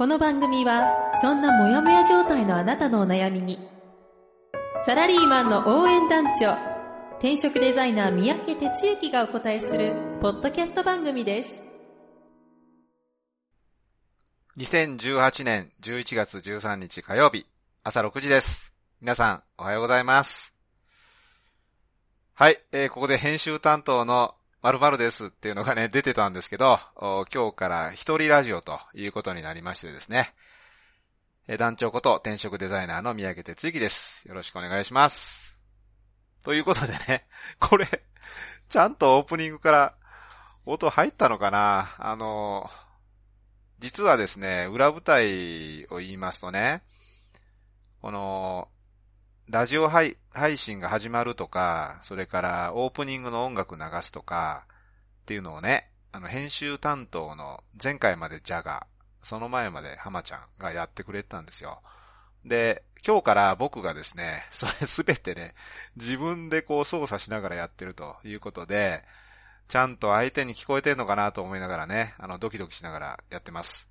この番組はそんなモヤモヤ状態のあなたのお悩みにサラリーマンの応援団長転職デザイナー三宅哲之がお答えするポッドキャスト番組です2018年11月13日火曜日朝6時です。皆さんおはようございます。はい、えーここで編集担当の〇〇ですっていうのがね、出てたんですけど、今日から一人ラジオということになりましてですね。団長こと転職デザイナーの三宅哲之です。よろしくお願いします。ということでね、これ、ちゃんとオープニングから音入ったのかな？あの実はですね、裏舞台を言いますとね、この、ラジオ配配信が始まるとか、それからオープニングの音楽流すとか、っていうのをね、あの、編集担当の前回までジャガ、その前まで浜ちゃんがやってくれてたんですよ。で、今日から僕がですね、それすべてね、自分でこう操作しながらやってるということで、ちゃんと相手に聞こえてんのかなと思いながらね、あの、ドキドキしながらやってます。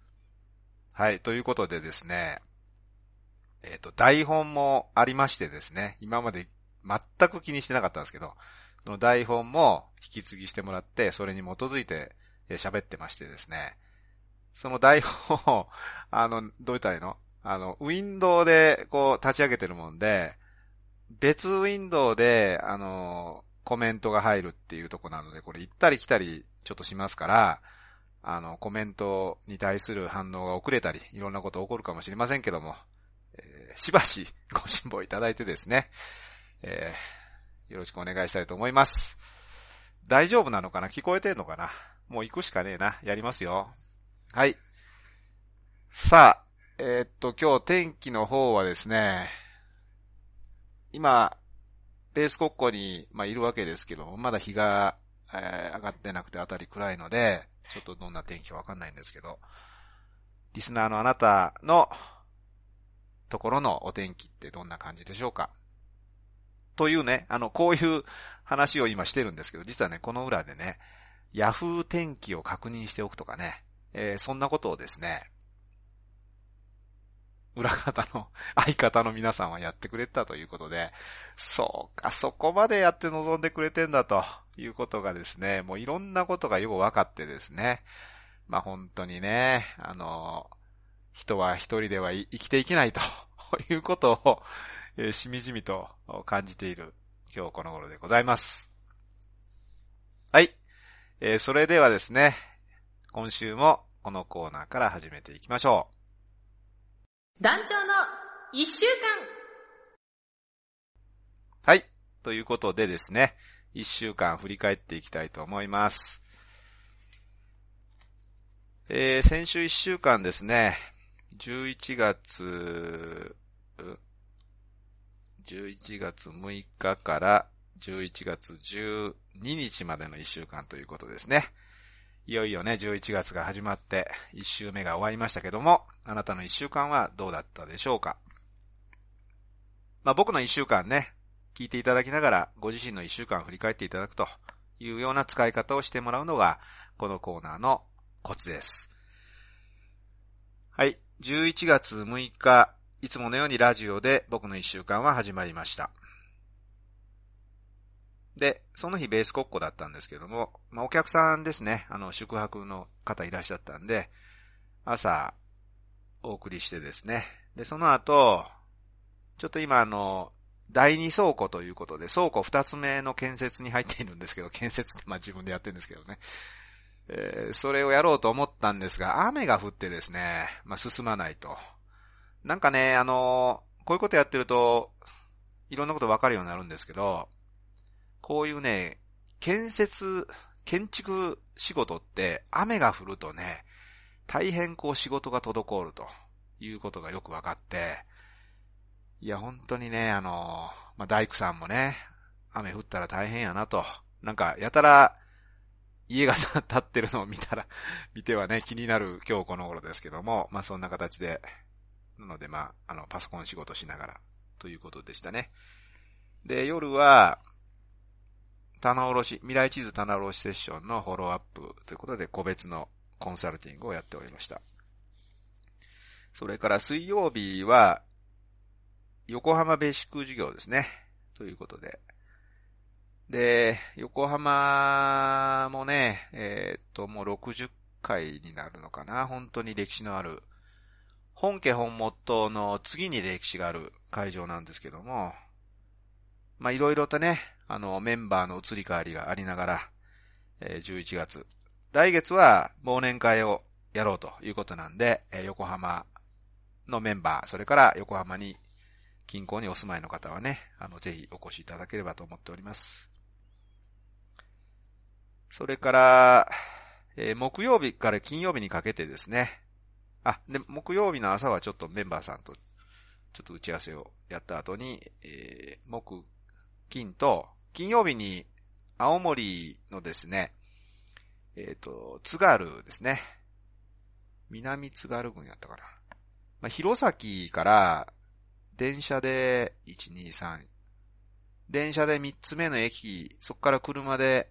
はい、ということでですね、えっ、と、台本もありましてですね、今まで全く気にしてなかったんですけど、その台本も引き継ぎしてもらって、それに基づいて喋ってましてですね、その台本を、あの、どう言ったらいいの？あの、ウィンドウでこう立ち上げてるもんで、別ウィンドウで、あの、コメントが入るっていうとこなので、これ行ったり来たりちょっとしますから、あの、コメントに対する反応が遅れたり、いろんなこと起こるかもしれませんけども、ーしばしご辛抱いただいてですね、えーよろしくお願いしたいと思います。大丈夫なのかな？聞こえてんのかな？もう行くしかねえな。やりますよ。はい。さあ、えーっと、今日天気の方はですね、今、ベース国庫に、まあ、いるわけですけど、まだ日が、えー上がってなくてあたり暗いので、ちょっとどんな天気かわかんないんですけど、リスナーのあなたのところのお天気ってどんな感じでしょうか？というね、あの、こういう話を今してるんですけど、実はね、この裏でね、ヤフー天気を確認しておくとかね、えーそんなことをですね、裏方の 相方の皆さんはやってくれたということで、そうか、そこまでやって望んでくれてんだということがですね、もういろんなことがよく分かってですね、まあ本当にね、あの、人は一人ではい生きていけないと いうことを、えーしみじみと感じている今日この頃でございます。はい。えーそれではですね、今週もこのコーナーから始めていきましょう。団長の一週間はい。ということでですね、一週間振り返っていきたいと思います。えー、先週一週間ですね、11月、11月6日から11月12日までの一週間ということですね。いよいよね、11月が始まって、一週目が終わりましたけども、あなたの一週間はどうだったでしょうか？まあ僕の一週間ね、聞いていただきながら、ご自身の一週間を振り返っていただくというような使い方をしてもらうのが、このコーナーのコツです。はい。11月6日、いつものようにラジオで僕の一週間は始まりました。で、その日ベース国庫だったんですけども、まあお客さんですね、あの、宿泊の方いらっしゃったんで、朝、お送りしてですね。で、その後、ちょっと今あの、第二倉庫ということで、倉庫二つ目の建設に入っているんですけど、建設ってまあ自分でやってるんですけどね。えーそれをやろうと思ったんですが、雨が降ってですね、まあ進まないと。なんかね、あのこういうことやってると、いろんなことわかるようになるんですけど、こういうね、建設、建築仕事って雨が降るとね、大変こう仕事が滞るということがよくわかって、いや、本当にね、あの、まあ、大工さんもね、雨降ったら大変やなと。なんか、やたら、家が建ってるのを見たら、見てはね、気になる今日この頃ですけども、まあそんな形で、なのでまあ、あの、パソコン仕事しながら、ということでしたね。で、夜は、棚卸し、未来地図棚卸しセッションのフォローアップということで、個別のコンサルティングをやっておりました。それから水曜日は、横浜ベーシック授業ですね。ということで。で、横浜もね、えー、っと、もう60回になるのかな。本当に歴史のある、本家本元の次に歴史がある会場なんですけども、ま、いろいろとね、あの、メンバーの移り変わりがありながら、えー、11月。来月は忘年会をやろうということなんで、えー、横浜のメンバー、それから横浜に、近郊にお住まいの方はね、あの、ぜひお越しいただければと思っております。それから、えー、木曜日から金曜日にかけてですね、あ、で、木曜日の朝はちょっとメンバーさんと、ちょっと打ち合わせをやった後に、えー、木、金と、金曜日に、青森のですね、えっ、ー、と、津軽ですね。南津軽郡やったかな。まあ、弘前から、電車で、1、2、3、電車で3つ目の駅、そこから車で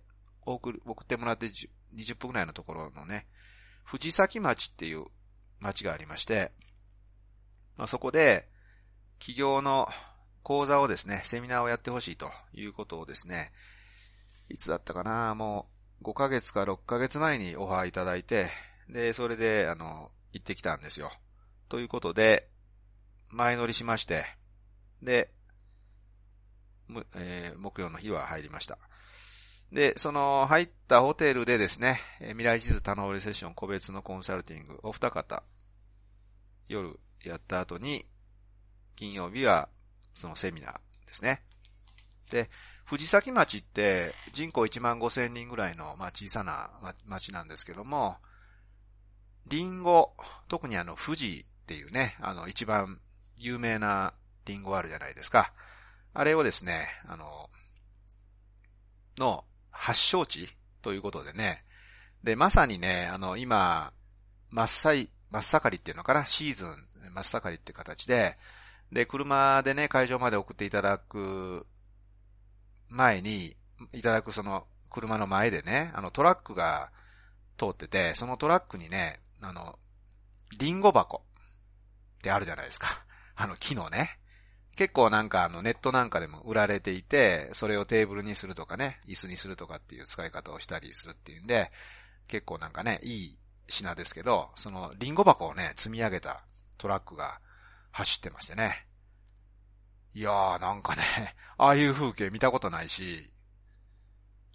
送送ってもらって20分くらいのところのね、藤崎町っていう町がありまして、まあ、そこで、企業の講座をですね、セミナーをやってほしいということをですね、いつだったかなもう5ヶ月か6ヶ月前にオファーいただいて、で、それで、あの、行ってきたんですよ。ということで、前乗りしまして、で、えー、木曜の日は入りました。で、その入ったホテルでですね、未来地図棚折セッション個別のコンサルティング、お二方、夜やった後に、金曜日はそのセミナーですね。で、藤崎町って人口1万5千人ぐらいの、まあ、小さな町なんですけども、リンゴ、特にあの富士っていうね、あの一番有名なリンゴあるじゃないですか。あれをですね、あの、の発祥地ということでね。で、まさにね、あの、今、真っ最、真っ盛りっていうのかな、シーズン、真っ盛りって形で、で、車でね、会場まで送っていただく前に、いただくその車の前でね、あのトラックが通ってて、そのトラックにね、あの、リンゴ箱ってあるじゃないですか。あの木のね。結構なんかあのネットなんかでも売られていて、それをテーブルにするとかね、椅子にするとかっていう使い方をしたりするっていうんで、結構なんかね、いい品ですけど、そのリンゴ箱をね、積み上げたトラックが走ってましてね。いやーなんかね、ああいう風景見たことないし、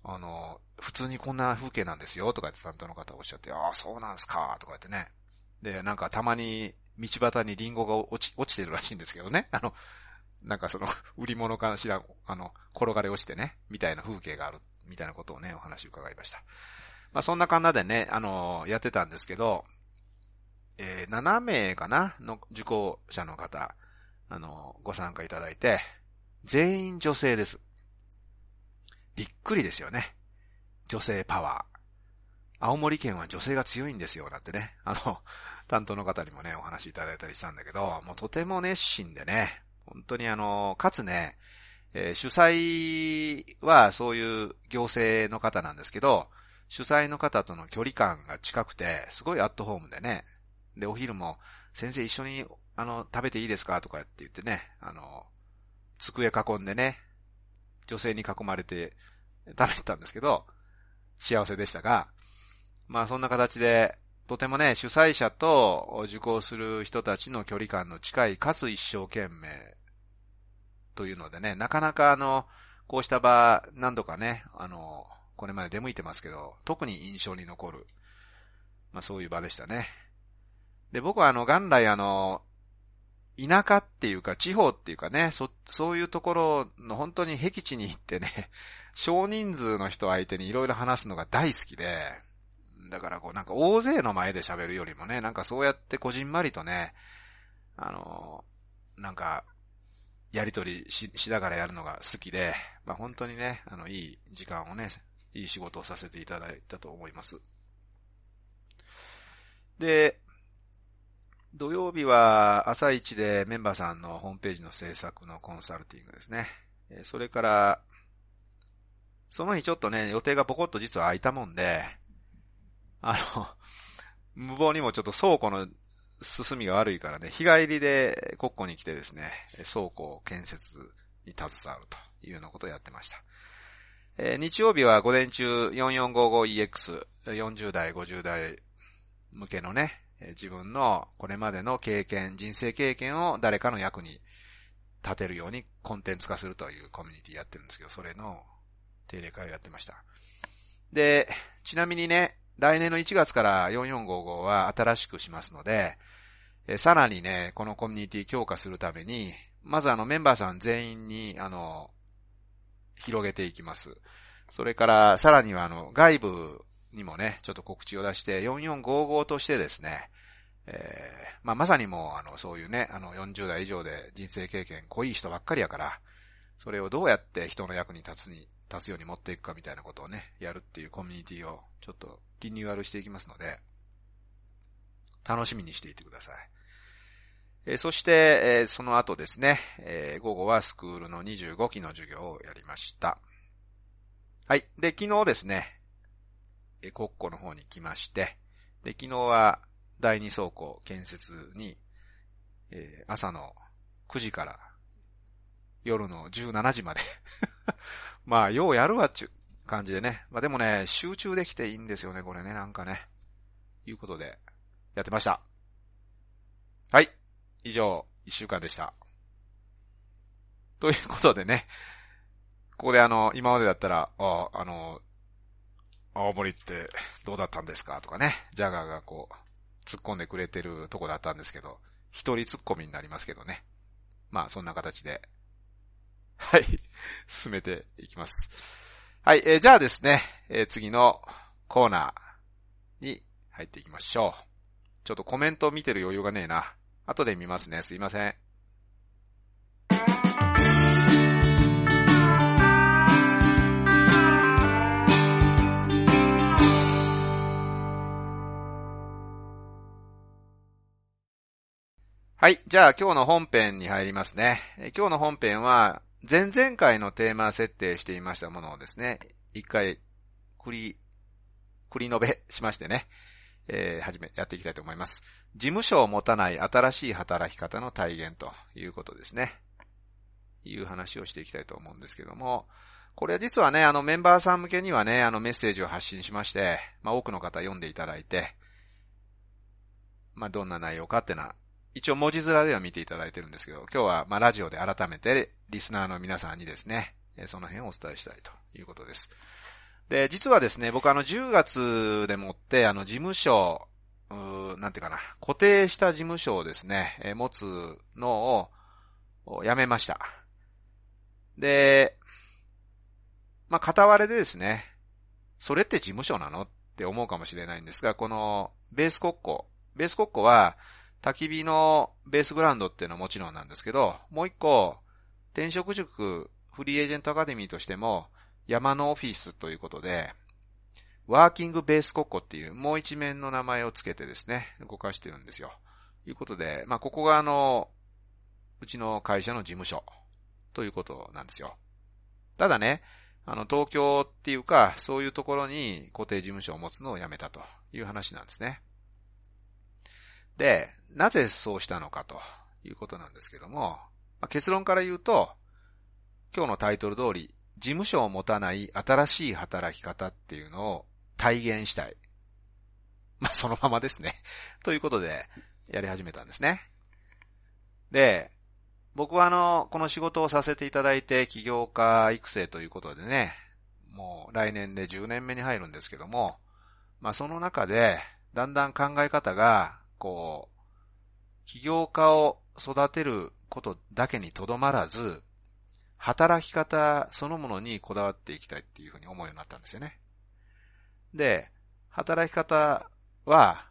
あの、普通にこんな風景なんですよとかって担当の方おっしゃって、ああ、そうなんすかとか言ってね。で、なんかたまに道端にリンゴが落ち、落ちてるらしいんですけどね。あの、なんかその、売り物かしら、あの、転がり落ちてね、みたいな風景がある、みたいなことをね、お話伺いました。まあそんな感じでね、あの、やってたんですけど、えー、7名かなの受講者の方、あの、ご参加いただいて、全員女性です。びっくりですよね。女性パワー。青森県は女性が強いんですよ、なんてね。あの、担当の方にもね、お話いただいたりしたんだけど、もうとても熱心でね、本当にあの、かつね、えー、主催はそういう行政の方なんですけど、主催の方との距離感が近くて、すごいアットホームでね、で、お昼も、先生一緒に、あの、食べていいですかとかって言ってね、あの、机囲んでね、女性に囲まれて食べてたんですけど、幸せでしたが、まあそんな形で、とてもね、主催者と受講する人たちの距離感の近い、かつ一生懸命というのでね、なかなかあの、こうした場、何度かね、あの、これまで出向いてますけど、特に印象に残る、まあそういう場でしたね。で、僕はあの、元来あの、田舎っていうか、地方っていうかね、そ、そういうところの本当に僻地に行ってね、少人数の人相手にいろいろ話すのが大好きで、だからこうなんか大勢の前で喋るよりもね、なんかそうやってこじんまりとね、あの、なんか、やりとりししながらやるのが好きで、まあ本当にね、あの、いい時間をね、いい仕事をさせていただいたと思います。で、土曜日は朝一でメンバーさんのホームページの制作のコンサルティングですね。それから、その日ちょっとね、予定がポコッと実は空いたもんで、あの、無謀にもちょっと倉庫の進みが悪いからね、日帰りで国庫に来てですね、倉庫建設に携わるというようなことをやってました。えー、日曜日は午前中 4455EX、40代、50代向けのね、自分のこれまでの経験、人生経験を誰かの役に立てるようにコンテンツ化するというコミュニティやってるんですけど、それの定例会をやってました。で、ちなみにね、来年の1月から4455は新しくしますので、さらにね、このコミュニティ強化するために、まずあのメンバーさん全員に、あの、広げていきます。それから、さらにはあの、外部にもね、ちょっと告知を出して、4455としてですね、えー、まあ、まさにもう、あの、そういうね、あの、40代以上で人生経験濃い人ばっかりやから、それをどうやって人の役に立つに、立つように持っていくかみたいなことをね、やるっていうコミュニティを、ちょっとリニューアルしていきますので、楽しみにしていてください。え、そして、え、その後ですね、え、午後はスクールの25期の授業をやりました。はい。で、昨日ですね、え国庫の方に来まして、で、昨日は第二倉庫建設に、え、朝の9時から夜の17時まで まあ、ようやるわっちゅう感じでね。まあでもね、集中できていいんですよね、これね、なんかね。いうことで、やってました。はい。以上、一週間でした。ということでね、ここであの、今までだったら、あ、あの、青森ってどうだったんですか？とかね、ジャガーがこう、突っ込んでくれてるとこだったんですけど、一人突っ込みになりますけどね。まあ、そんな形で、はい、進めていきます。はい、えー、じゃあですね、えー、次のコーナーに入っていきましょう。ちょっとコメントを見てる余裕がねえな。後で見ますね。すいません。はい。じゃあ今日の本編に入りますね。今日の本編は前々回のテーマ設定していましたものをですね、一回、繰り、繰り述べしましてね、えー、はじめ、やっていきたいと思います。事務所を持たない新しい働き方の体現ということですね。いう話をしていきたいと思うんですけども、これは実はね、あのメンバーさん向けにはね、あのメッセージを発信しまして、まあ多くの方読んでいただいて、まあどんな内容かっていうのは一応文字面では見ていただいてるんですけど、今日はまラジオで改めてリスナーの皆さんにですね、その辺をお伝えしたいということです。で、実はですね、僕あの10月でもってあの事務所、なんていうかな、固定した事務所をですね、持つのをやめました。で、まあ、片割れでですね、それって事務所なのって思うかもしれないんですが、このベース国庫、ベース国庫は、焚き火のベースグラウンドっていうのはもちろんなんですけど、もう一個、転職塾フリーエージェントアカデミーとしても、山のオフィスということで、ワーキングベースコッコっていうもう一面の名前をつけてですね、動かしてるんですよ。ということで、まあ、ここがあの、うちの会社の事務所ということなんですよ。ただね、あの、東京っていうか、そういうところに固定事務所を持つのをやめたという話なんですね。で、なぜそうしたのかということなんですけども、まあ、結論から言うと、今日のタイトル通り、事務所を持たない新しい働き方っていうのを体現したい。まあ、そのままですね。ということで、やり始めたんですね。で、僕はあの、この仕事をさせていただいて起業家育成ということでね、もう来年で10年目に入るんですけども、まあその中で、だんだん考え方がこう、起業家を育てることだけにとどまらず、働き方そのものにこだわっていきたいっていうふうに思うようになったんですよね。で、働き方は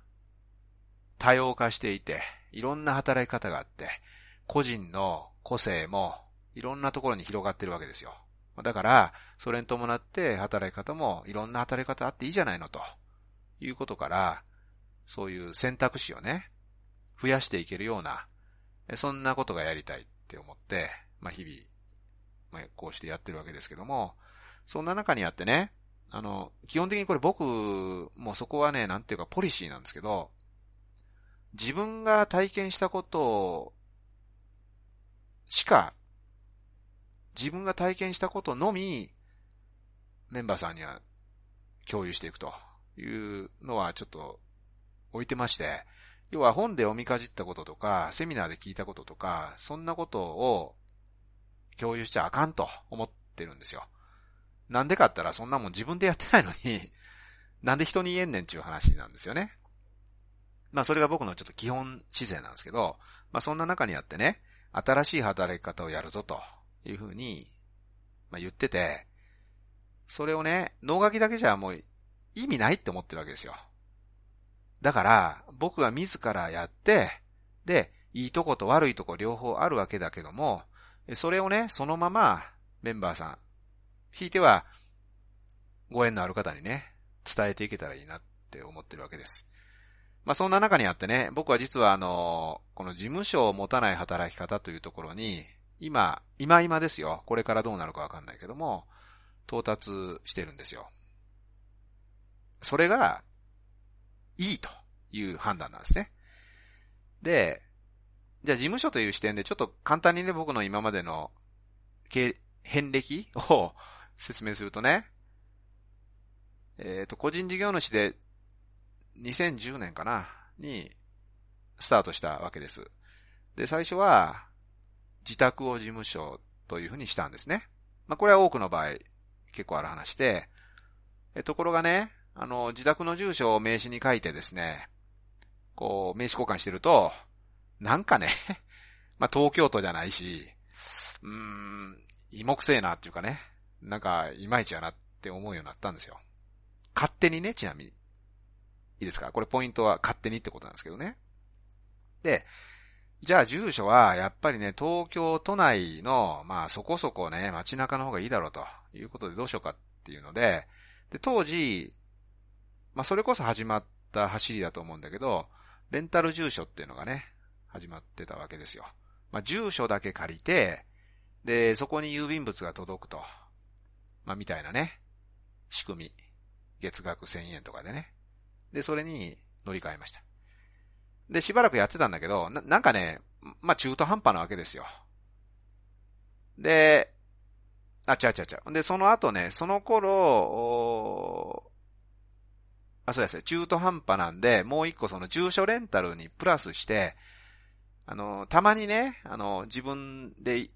多様化していて、いろんな働き方があって、個人の個性もいろんなところに広がってるわけですよ。だから、それに伴って働き方もいろんな働き方あっていいじゃないのということから、そういう選択肢をね、増やしていけるような、そんなことがやりたいって思って、まあ日々、まあ、こうしてやってるわけですけども、そんな中にあってね、あの、基本的にこれ僕もそこはね、なんていうかポリシーなんですけど、自分が体験したことをしか、自分が体験したことのみ、メンバーさんには共有していくというのはちょっと置いてまして、要は本で読みかじったこととか、セミナーで聞いたこととか、そんなことを共有しちゃあかんと思ってるんですよ。なんでかったらそんなもん自分でやってないのに なんで人に言えんねんっていう話なんですよね。まあそれが僕のちょっと基本姿勢なんですけど、まあそんな中にあってね、新しい働き方をやるぞというふうに、まあ言ってて、それをね、脳書きだけじゃもう意味ないって思ってるわけですよ。だから、僕が自らやって、で、いいとこと悪いとこ両方あるわけだけども、それをね、そのままメンバーさん、ひいては、ご縁のある方にね、伝えていけたらいいなって思ってるわけです。まあそんな中にあってね、僕は実はあの、この事務所を持たない働き方というところに、今、今今ですよ。これからどうなるかわかんないけども、到達してるんですよ。それが、いいという判断なんですね。で、じゃあ事務所という視点でちょっと簡単にね、僕の今までの、遍歴を説明するとね、えっ、ー、と、個人事業主で2010年かな、に、スタートしたわけです。で、最初は、自宅を事務所というふうにしたんですね。まあ、これは多くの場合、結構ある話で、え、ところがね、あの、自宅の住所を名刺に書いてですね、こう、名刺交換してると、なんかね ま、東京都じゃないし、うーん、芋くせえなっていうかね、なんか、いまいちやなって思うようになったんですよ。勝手にね、ちなみに。いいですか？これポイントは勝手にってことなんですけどね。で、じゃあ住所はやっぱりね、東京都内の、まあそこそこね、街中の方がいいだろうということでどうしようかっていうので、で、当時、まあそれこそ始まった走りだと思うんだけど、レンタル住所っていうのがね、始まってたわけですよ。まあ住所だけ借りて、で、そこに郵便物が届くと。まあみたいなね、仕組み。月額1000円とかでね。で、それに乗り換えました。で、しばらくやってたんだけど、ななんかね、まあ中途半端なわけですよ。で、あ、ちゃうちゃうちゃう。で、その後ね、その頃、あ、そうですね、中途半端なんで、もう一個その住所レンタルにプラスして、あの、たまにね、あの、自分で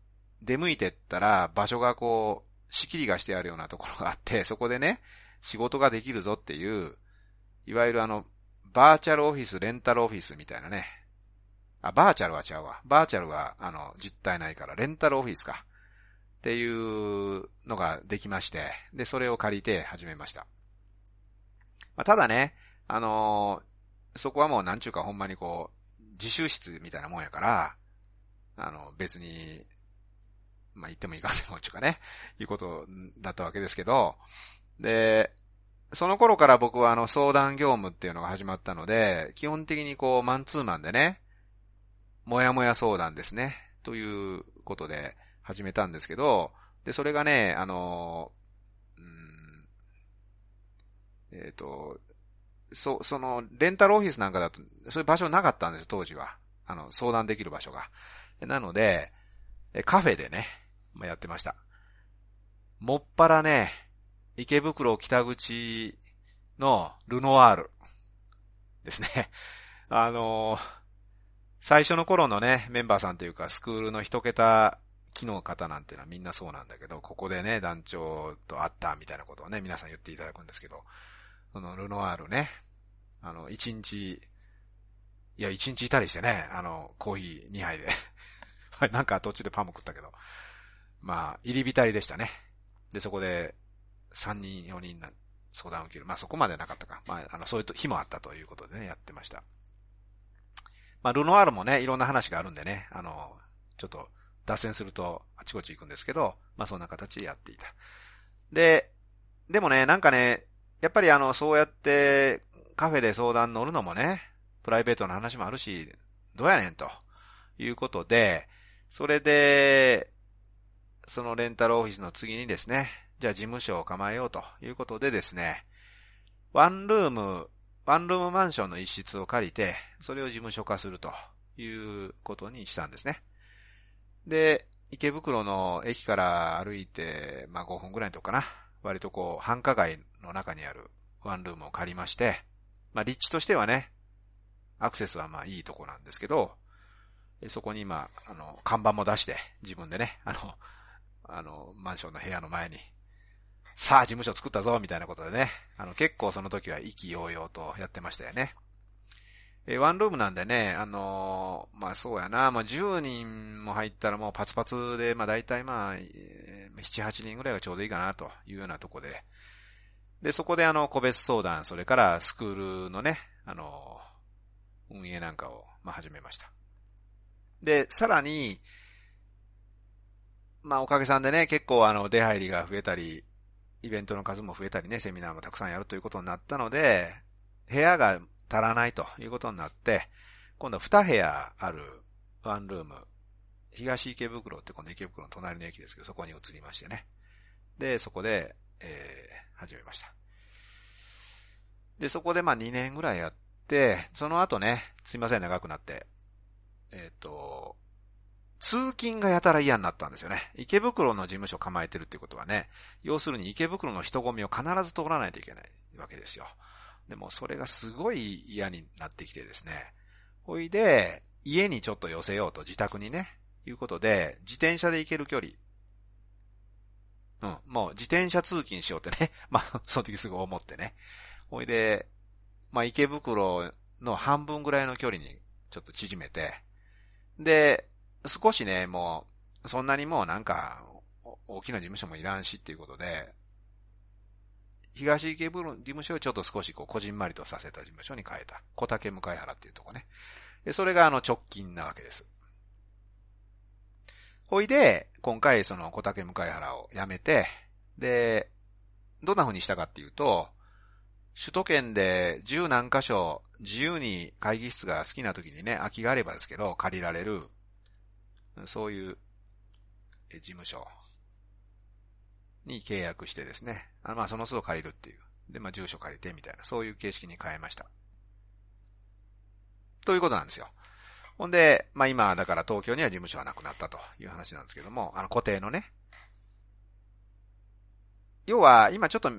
出向いてったら、場所がこう、仕切りがしてあるようなところがあって、そこでね、仕事ができるぞっていう、いわゆるあの、バーチャルオフィス、レンタルオフィスみたいなね。あ、バーチャルは違うわ。バーチャルは、あの、実体ないから、レンタルオフィスか。っていうのができまして、で、それを借りて始めました。まあ、ただね、あのー、そこはもうなんちゅうかほんまにこう、自習室みたいなもんやから、あの、別に、まあ、言ってもいかんで もちゅうかね、いうことだったわけですけど、で、その頃から僕はあの相談業務っていうのが始まったので、基本的にこうマンツーマンでね、もやもや相談ですね、ということで始めたんですけど、で、それがね、あの、うん、えっ、ー、と、そ、その、レンタルオフィスなんかだと、そういう場所なかったんです、当時は。あの、相談できる場所が。なので、カフェでね、まあ、やってました。もっぱらね、池袋北口のルノワールですね。あのー、最初の頃のね、メンバーさんというか、スクールの一桁機の方なんていうのはみんなそうなんだけど、ここでね、団長と会ったみたいなことをね、皆さん言っていただくんですけど、そのルノワールね、あの、一日、いや、一日いたりしてね、あの、コーヒー2杯で なんか途中でパンも食ったけど、まあ、入り浸りでしたね。で、そこで、3人、4人な相談を受ける。まあそこまでなかったか。まあ、あの、そういう日もあったということでね、やってました。まあ、ルノワールもね、いろんな話があるんでね、あの、ちょっと、脱線するとあちこち行くんですけど、まあそんな形でやっていた。で、でもね、なんかね、やっぱりあの、そうやってカフェで相談乗るのもね、プライベートな話もあるし、どうやねんということで、それで、そのレンタルオフィスの次にですね、じゃあ事務所を構えようということでですね、ワンルーム、ワンルームマンションの一室を借りて、それを事務所化するということにしたんですね。で、池袋の駅から歩いて、まあ5分ぐらいのとこかな。割とこう、繁華街の中にあるワンルームを借りまして、まあ立地としてはね、アクセスはまあいいとこなんですけど、そこに今、あの、看板も出して、自分でね、あの、あの、マンションの部屋の前に、さあ事務所作ったぞ、みたいなことでね、あの、結構その時は意気揚々とやってましたよね。えワンルームなんでね、あのー、まあそうやな、もう10人も入ったらもうパツパツで、まあ大体まあ、7、8人ぐらいがちょうどいいかなというようなとこで、で、そこであの、個別相談、それからスクールのね、あのー、運営なんかを、まあ始めました。で、さらに、まあおかげさんでね、結構あの、出入りが増えたり、イベントの数も増えたりね、セミナーもたくさんやるということになったので、部屋が足らないということになって、今度は2部屋あるワンルーム、東池袋って今度池袋の隣の駅ですけど、そこに移りましてね。で、そこで、えー、始めました。で、そこでまあ2年ぐらいやって、その後ね、すいません、長くなって。えっ、ー、と、通勤がやたら嫌になったんですよね。池袋の事務所構えてるってことはね、要するに池袋の人混みを必ず通らないといけないわけですよ。でもそれがすごい嫌になってきてですね。ほいで、家にちょっと寄せようと自宅にね、いうことで、自転車で行ける距離。うん、もう自転車通勤しようってね。まあ、その時すぐ思ってね。ほいで、まあ池袋の半分ぐらいの距離にちょっと縮めて、で、少しね、もう、そんなにもうなんか、大きな事務所もいらんしっていうことで、東池袋事務所をちょっと少しこう、こじんまりとさせた事務所に変えた。小竹向原っていうとこね。で、それがあの直近なわけです。ほいで、今回その小竹向原を辞めて、で、どんな風にしたかっていうと、首都圏で十何箇所自由に会議室が好きな時にね、空きがあればですけど、借りられる、そういう事務所に契約してですね、あまあその都度借りるっていう。で、まあ住所借りてみたいな、そういう形式に変えました。ということなんですよ。ほんで、まあ今、だから東京には事務所はなくなったという話なんですけども、あの固定のね。要は、今ちょっと、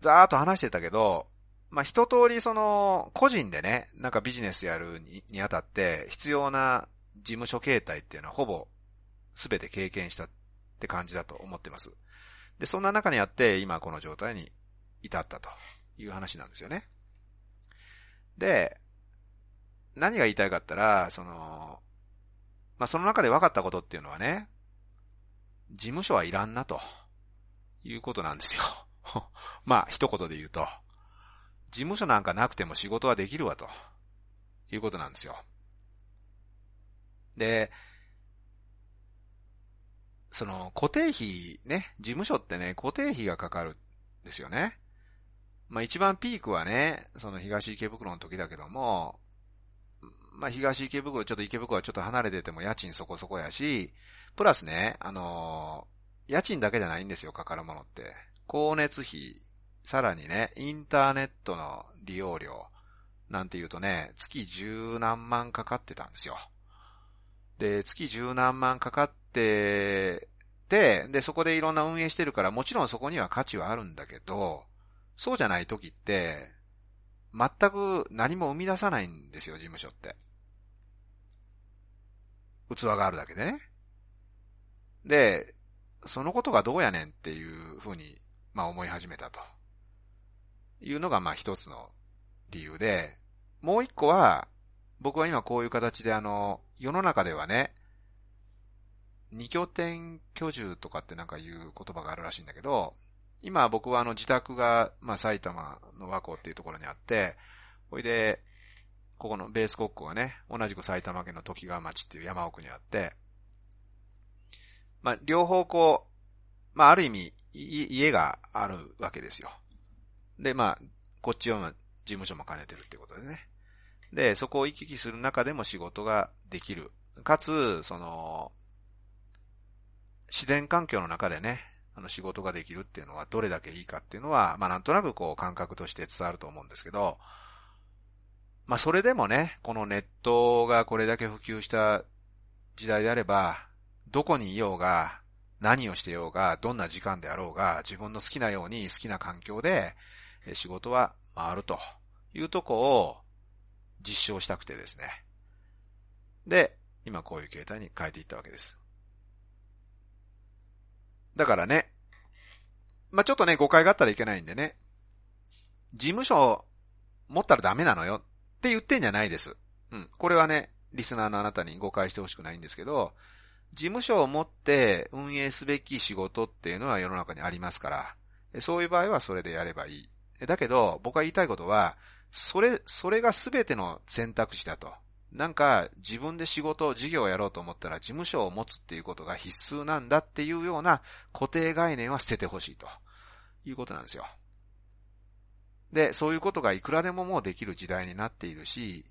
ざーっと話してたけど、まあ一通りその、個人でね、なんかビジネスやるににあたって必要な事務所形態っていうのはほぼ全て経験したって感じだと思ってます。で、そんな中にあって今この状態に至ったという話なんですよね。で、何が言いたいかったら、その、まあ、その中で分かったことっていうのはね、事務所はいらんなということなんですよ。まあ、一言で言うと、事務所なんかなくても仕事はできるわということなんですよ。で、その固定費ね、事務所ってね、固定費がかかるんですよね。まあ一番ピークはね、その東池袋の時だけども、まあ東池袋、ちょっと池袋はちょっと離れてても家賃そこそこやし、プラスね、あのー、家賃だけじゃないんですよ、かかるものって。光熱費、さらにね、インターネットの利用料、なんて言うとね、月十何万かかってたんですよ。で、月十何万かかってて、で、そこでいろんな運営してるから、もちろんそこには価値はあるんだけど、そうじゃない時って、全く何も生み出さないんですよ、事務所って。器があるだけでね。で、そのことがどうやねんっていうふうに、まあ思い始めたと。いうのがまあ一つの理由で、もう一個は、僕は今こういう形であの、世の中ではね、二拠点居住とかってなんかいう言葉があるらしいんだけど、今僕はあの自宅が、まあ埼玉の和光っていうところにあって、ほいで、ここのベース国庫がね、同じく埼玉県の時川町っていう山奥にあって、まあ、両方こう、まあ、ある意味、家があるわけですよ。で、まあ、こっちは事務所も兼ねてるってことでね。で、そこを行き来する中でも仕事ができる。かつ、その、自然環境の中でね、あの仕事ができるっていうのはどれだけいいかっていうのは、まあなんとなくこう感覚として伝わると思うんですけど、まあそれでもね、このネットがこれだけ普及した時代であれば、どこにいようが、何をしてようが、どんな時間であろうが、自分の好きなように好きな環境で仕事は回るというとこを実証したくてですね。で、今こういう形態に変えていったわけです。だからね、まあ、ちょっとね、誤解があったらいけないんでね、事務所持ったらダメなのよって言ってんじゃないです。うん。これはね、リスナーのあなたに誤解してほしくないんですけど、事務所を持って運営すべき仕事っていうのは世の中にありますから、そういう場合はそれでやればいい。だけど、僕が言いたいことは、それ、それが全ての選択肢だと。なんか自分で仕事、事業をやろうと思ったら事務所を持つっていうことが必須なんだっていうような固定概念は捨ててほしいということなんですよ。で、そういうことがいくらでももうできる時代になっているし、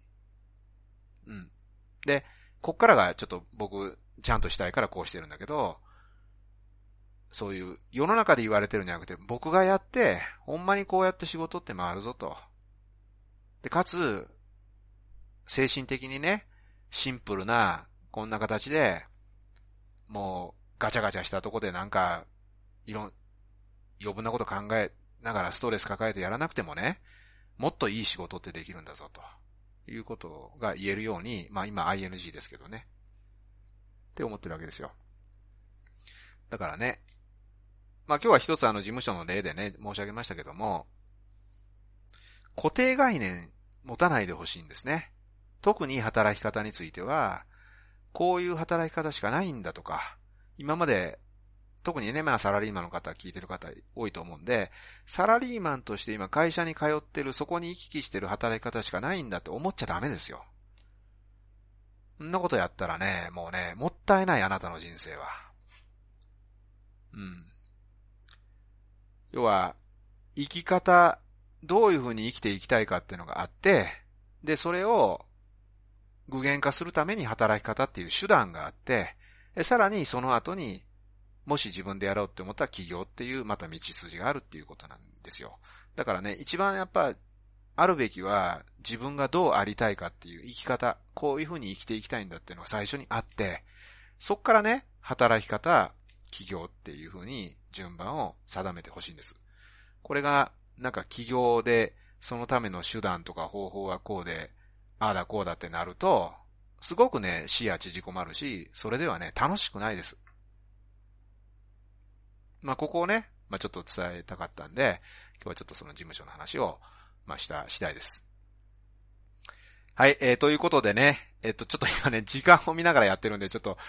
うん。で、こっからがちょっと僕、ちゃんとしたいからこうしてるんだけど、そういう世の中で言われてるんじゃなくて、僕がやって、ほんまにこうやって仕事って回るぞと。で、かつ、精神的にね、シンプルな、こんな形で、もう、ガチャガチャしたとこでなんか、いろん、余分なこと考えながらストレス抱えてやらなくてもね、もっといい仕事ってできるんだぞ、ということが言えるように、まあ今 ING ですけどね。って思ってるわけですよ。だからね、まあ今日は一つあの事務所の例でね、申し上げましたけども、固定概念持たないでほしいんですね。特に働き方については、こういう働き方しかないんだとか、今まで、特にね、まあサラリーマンの方聞いてる方多いと思うんで、サラリーマンとして今会社に通ってる、そこに行き来してる働き方しかないんだって思っちゃダメですよ。そんなことやったらね、もうね、もったいないあなたの人生は。うん。要は、生き方、どういうふうに生きていきたいかっていうのがあって、で、それを具現化するために働き方っていう手段があって、さらにその後に、もし自分でやろうって思ったら起業っていうまた道筋があるっていうことなんですよ。だからね、一番やっぱ、あるべきは自分がどうありたいかっていう生き方、こういうふうに生きていきたいんだっていうのが最初にあって、そっからね、働き方、起業っていうふうに順番を定めてほしいんです。これが、なんか起業で、そのための手段とか方法はこうで、ああだこうだってなると、すごくね、視野縮こまるし、それではね、楽しくないです。まあ、ここをね、まあ、ちょっと伝えたかったんで、今日はちょっとその事務所の話を、まあ、した次第です。はい、えー、ということでね、えっと、ちょっと今ね、時間を見ながらやってるんで、ちょっと、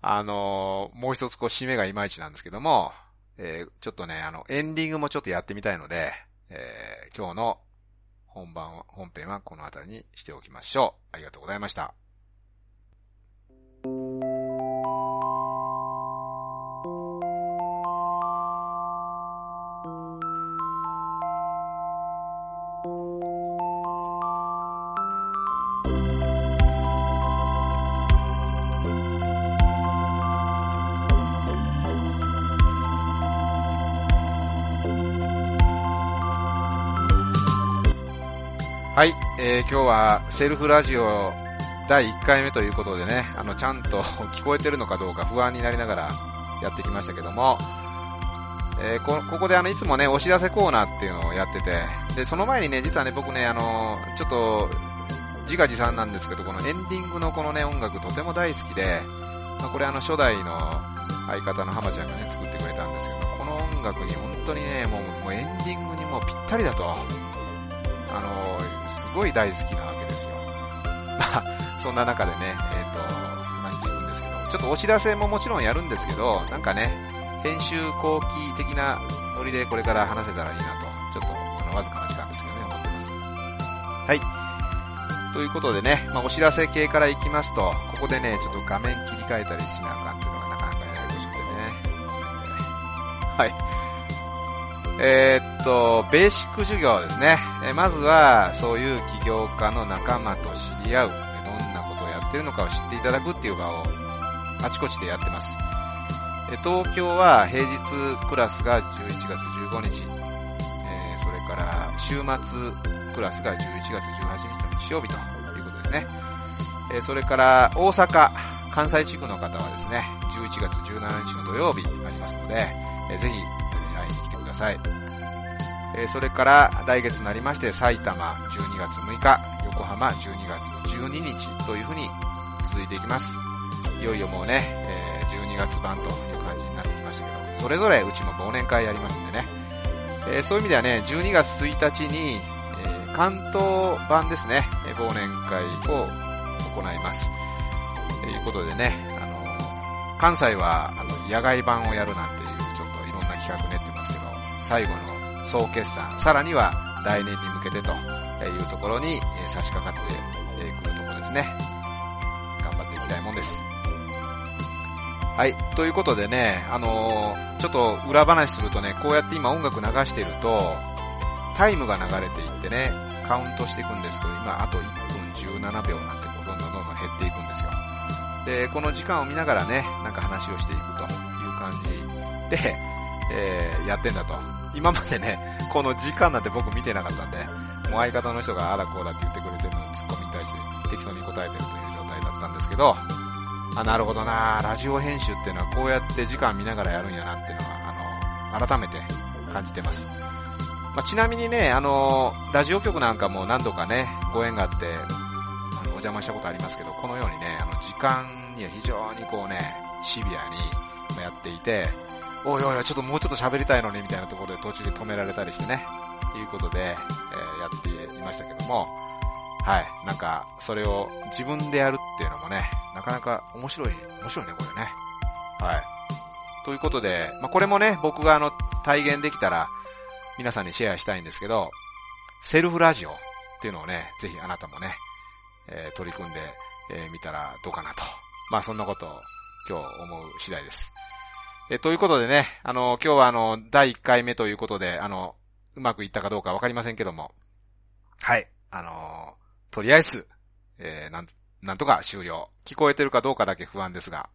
あのー、もう一つこう、締めがいまいちなんですけども、えー、ちょっとね、あの、エンディングもちょっとやってみたいので、えー、今日の本番は、本編はこの辺りにしておきましょう。ありがとうございました。はい、えー、今日はセルフラジオ第1回目ということでね、あの、ちゃんと 聞こえてるのかどうか不安になりながらやってきましたけども、えー、こ、ここであの、いつもね、お知らせコーナーっていうのをやってて、で、その前にね、実はね、僕ね、あの、ちょっと、自画自賛なんですけど、このエンディングのこのね、音楽とても大好きで、まあ、これあの、初代の相方の浜ちゃんがね、作ってくれたんですけど、この音楽に本当にね、もう、もうエンディングにもうぴったりだと。あの、すごい大好きなわけですよ。まあ、そんな中でね、えっ、ー、と、話していくんですけど、ちょっとお知らせももちろんやるんですけど、なんかね、編集後期的なノリでこれから話せたらいいなと、ちょっと、あの、わずかな時間ですけどね、思ってます。はい。ということでね、まあ、お知らせ系からいきますと、ここでね、ちょっと画面切り替えたりしなあかんっていうのがなかなかややこしくてね、はい。えーっと、ベーシック授業ですね。えーまずは、そういう起業家の仲間と知り合う。どんなことをやってるのかを知っていただくっていう場を、あちこちでやってます。えー東京は平日クラスが11月15日。えそれから、週末クラスが11月18日の日曜日ということですね。えそれから、大阪、関西地区の方はですね、11月17日の土曜日ありますので、えーぜひ、ださい。えそれから、来月になりまして、埼玉12月6日、横浜12月12日というふうに続いていきます。いよいよもうね、え12月版という感じになってきましたけど、それぞれうちも忘年会やりますんでね。えそういう意味ではね、12月1日に、え関東版ですね、え忘年会を行います。ということでね、あの、関西は、あの、野外版をやるなんていう、ちょっといろんな企画練ってますけど、最後の総決算、さらには来年に向けてというところに、差し掛かってえーくるところですね。頑張っていきたいもんです。はい。ということでね、あのーちょっと裏話するとね、こうやって今音楽流してると、タイムが流れていってね、カウントしていくんですけど、今あと1分17秒なんてこうどんどんどんどん減っていくんですよ。で、この時間を見ながらね、なんか話をしていくという感じで、えーやってんだと。今までね、この時間なんて僕見てなかったんで、もう相方の人があらこうだって言ってくれてるのにツッコミに対して適当に答えてるという状態だったんですけど、あ、なるほどなラジオ編集っていうのはこうやって時間見ながらやるんやなっていうのは、あの、改めて感じてます。まあ、ちなみにね、あの、ラジオ局なんかも何度かね、ご縁があって、あのお邪魔したことありますけど、このようにね、あの、時間には非常にこうね、シビアにやっていて、おいおいおい、ちょっともうちょっと喋りたいのに、みたいなところで途中で止められたりしてね、いうことで、えーやっていましたけども、はい。なんか、それを自分でやるっていうのもね、なかなか面白い、面白いね、これね。はい。ということで、まあ、これもね、僕があの、体現できたら、皆さんにシェアしたいんですけど、セルフラジオっていうのをね、ぜひあなたもね、えー取り組んでみ、えー見たらどうかなと。まあ、そんなことを今日思う次第です。えーということでね、あの、今日はあの、第1回目ということで、あの、うまくいったかどうかわかりませんけども、はい。あのーとりあえず、えーなん、なんとか終了。聞こえてるかどうかだけ不安ですが。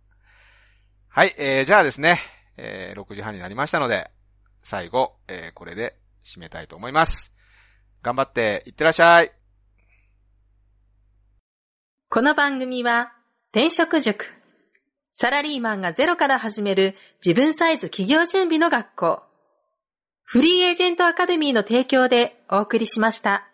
はい、えー、じゃあですね、えー6時半になりましたので、最後、えーこれで締めたいと思います。頑張っていってらっしゃい。この番組は、転職塾。サラリーマンがゼロから始める自分サイズ企業準備の学校。フリーエージェントアカデミーの提供でお送りしました。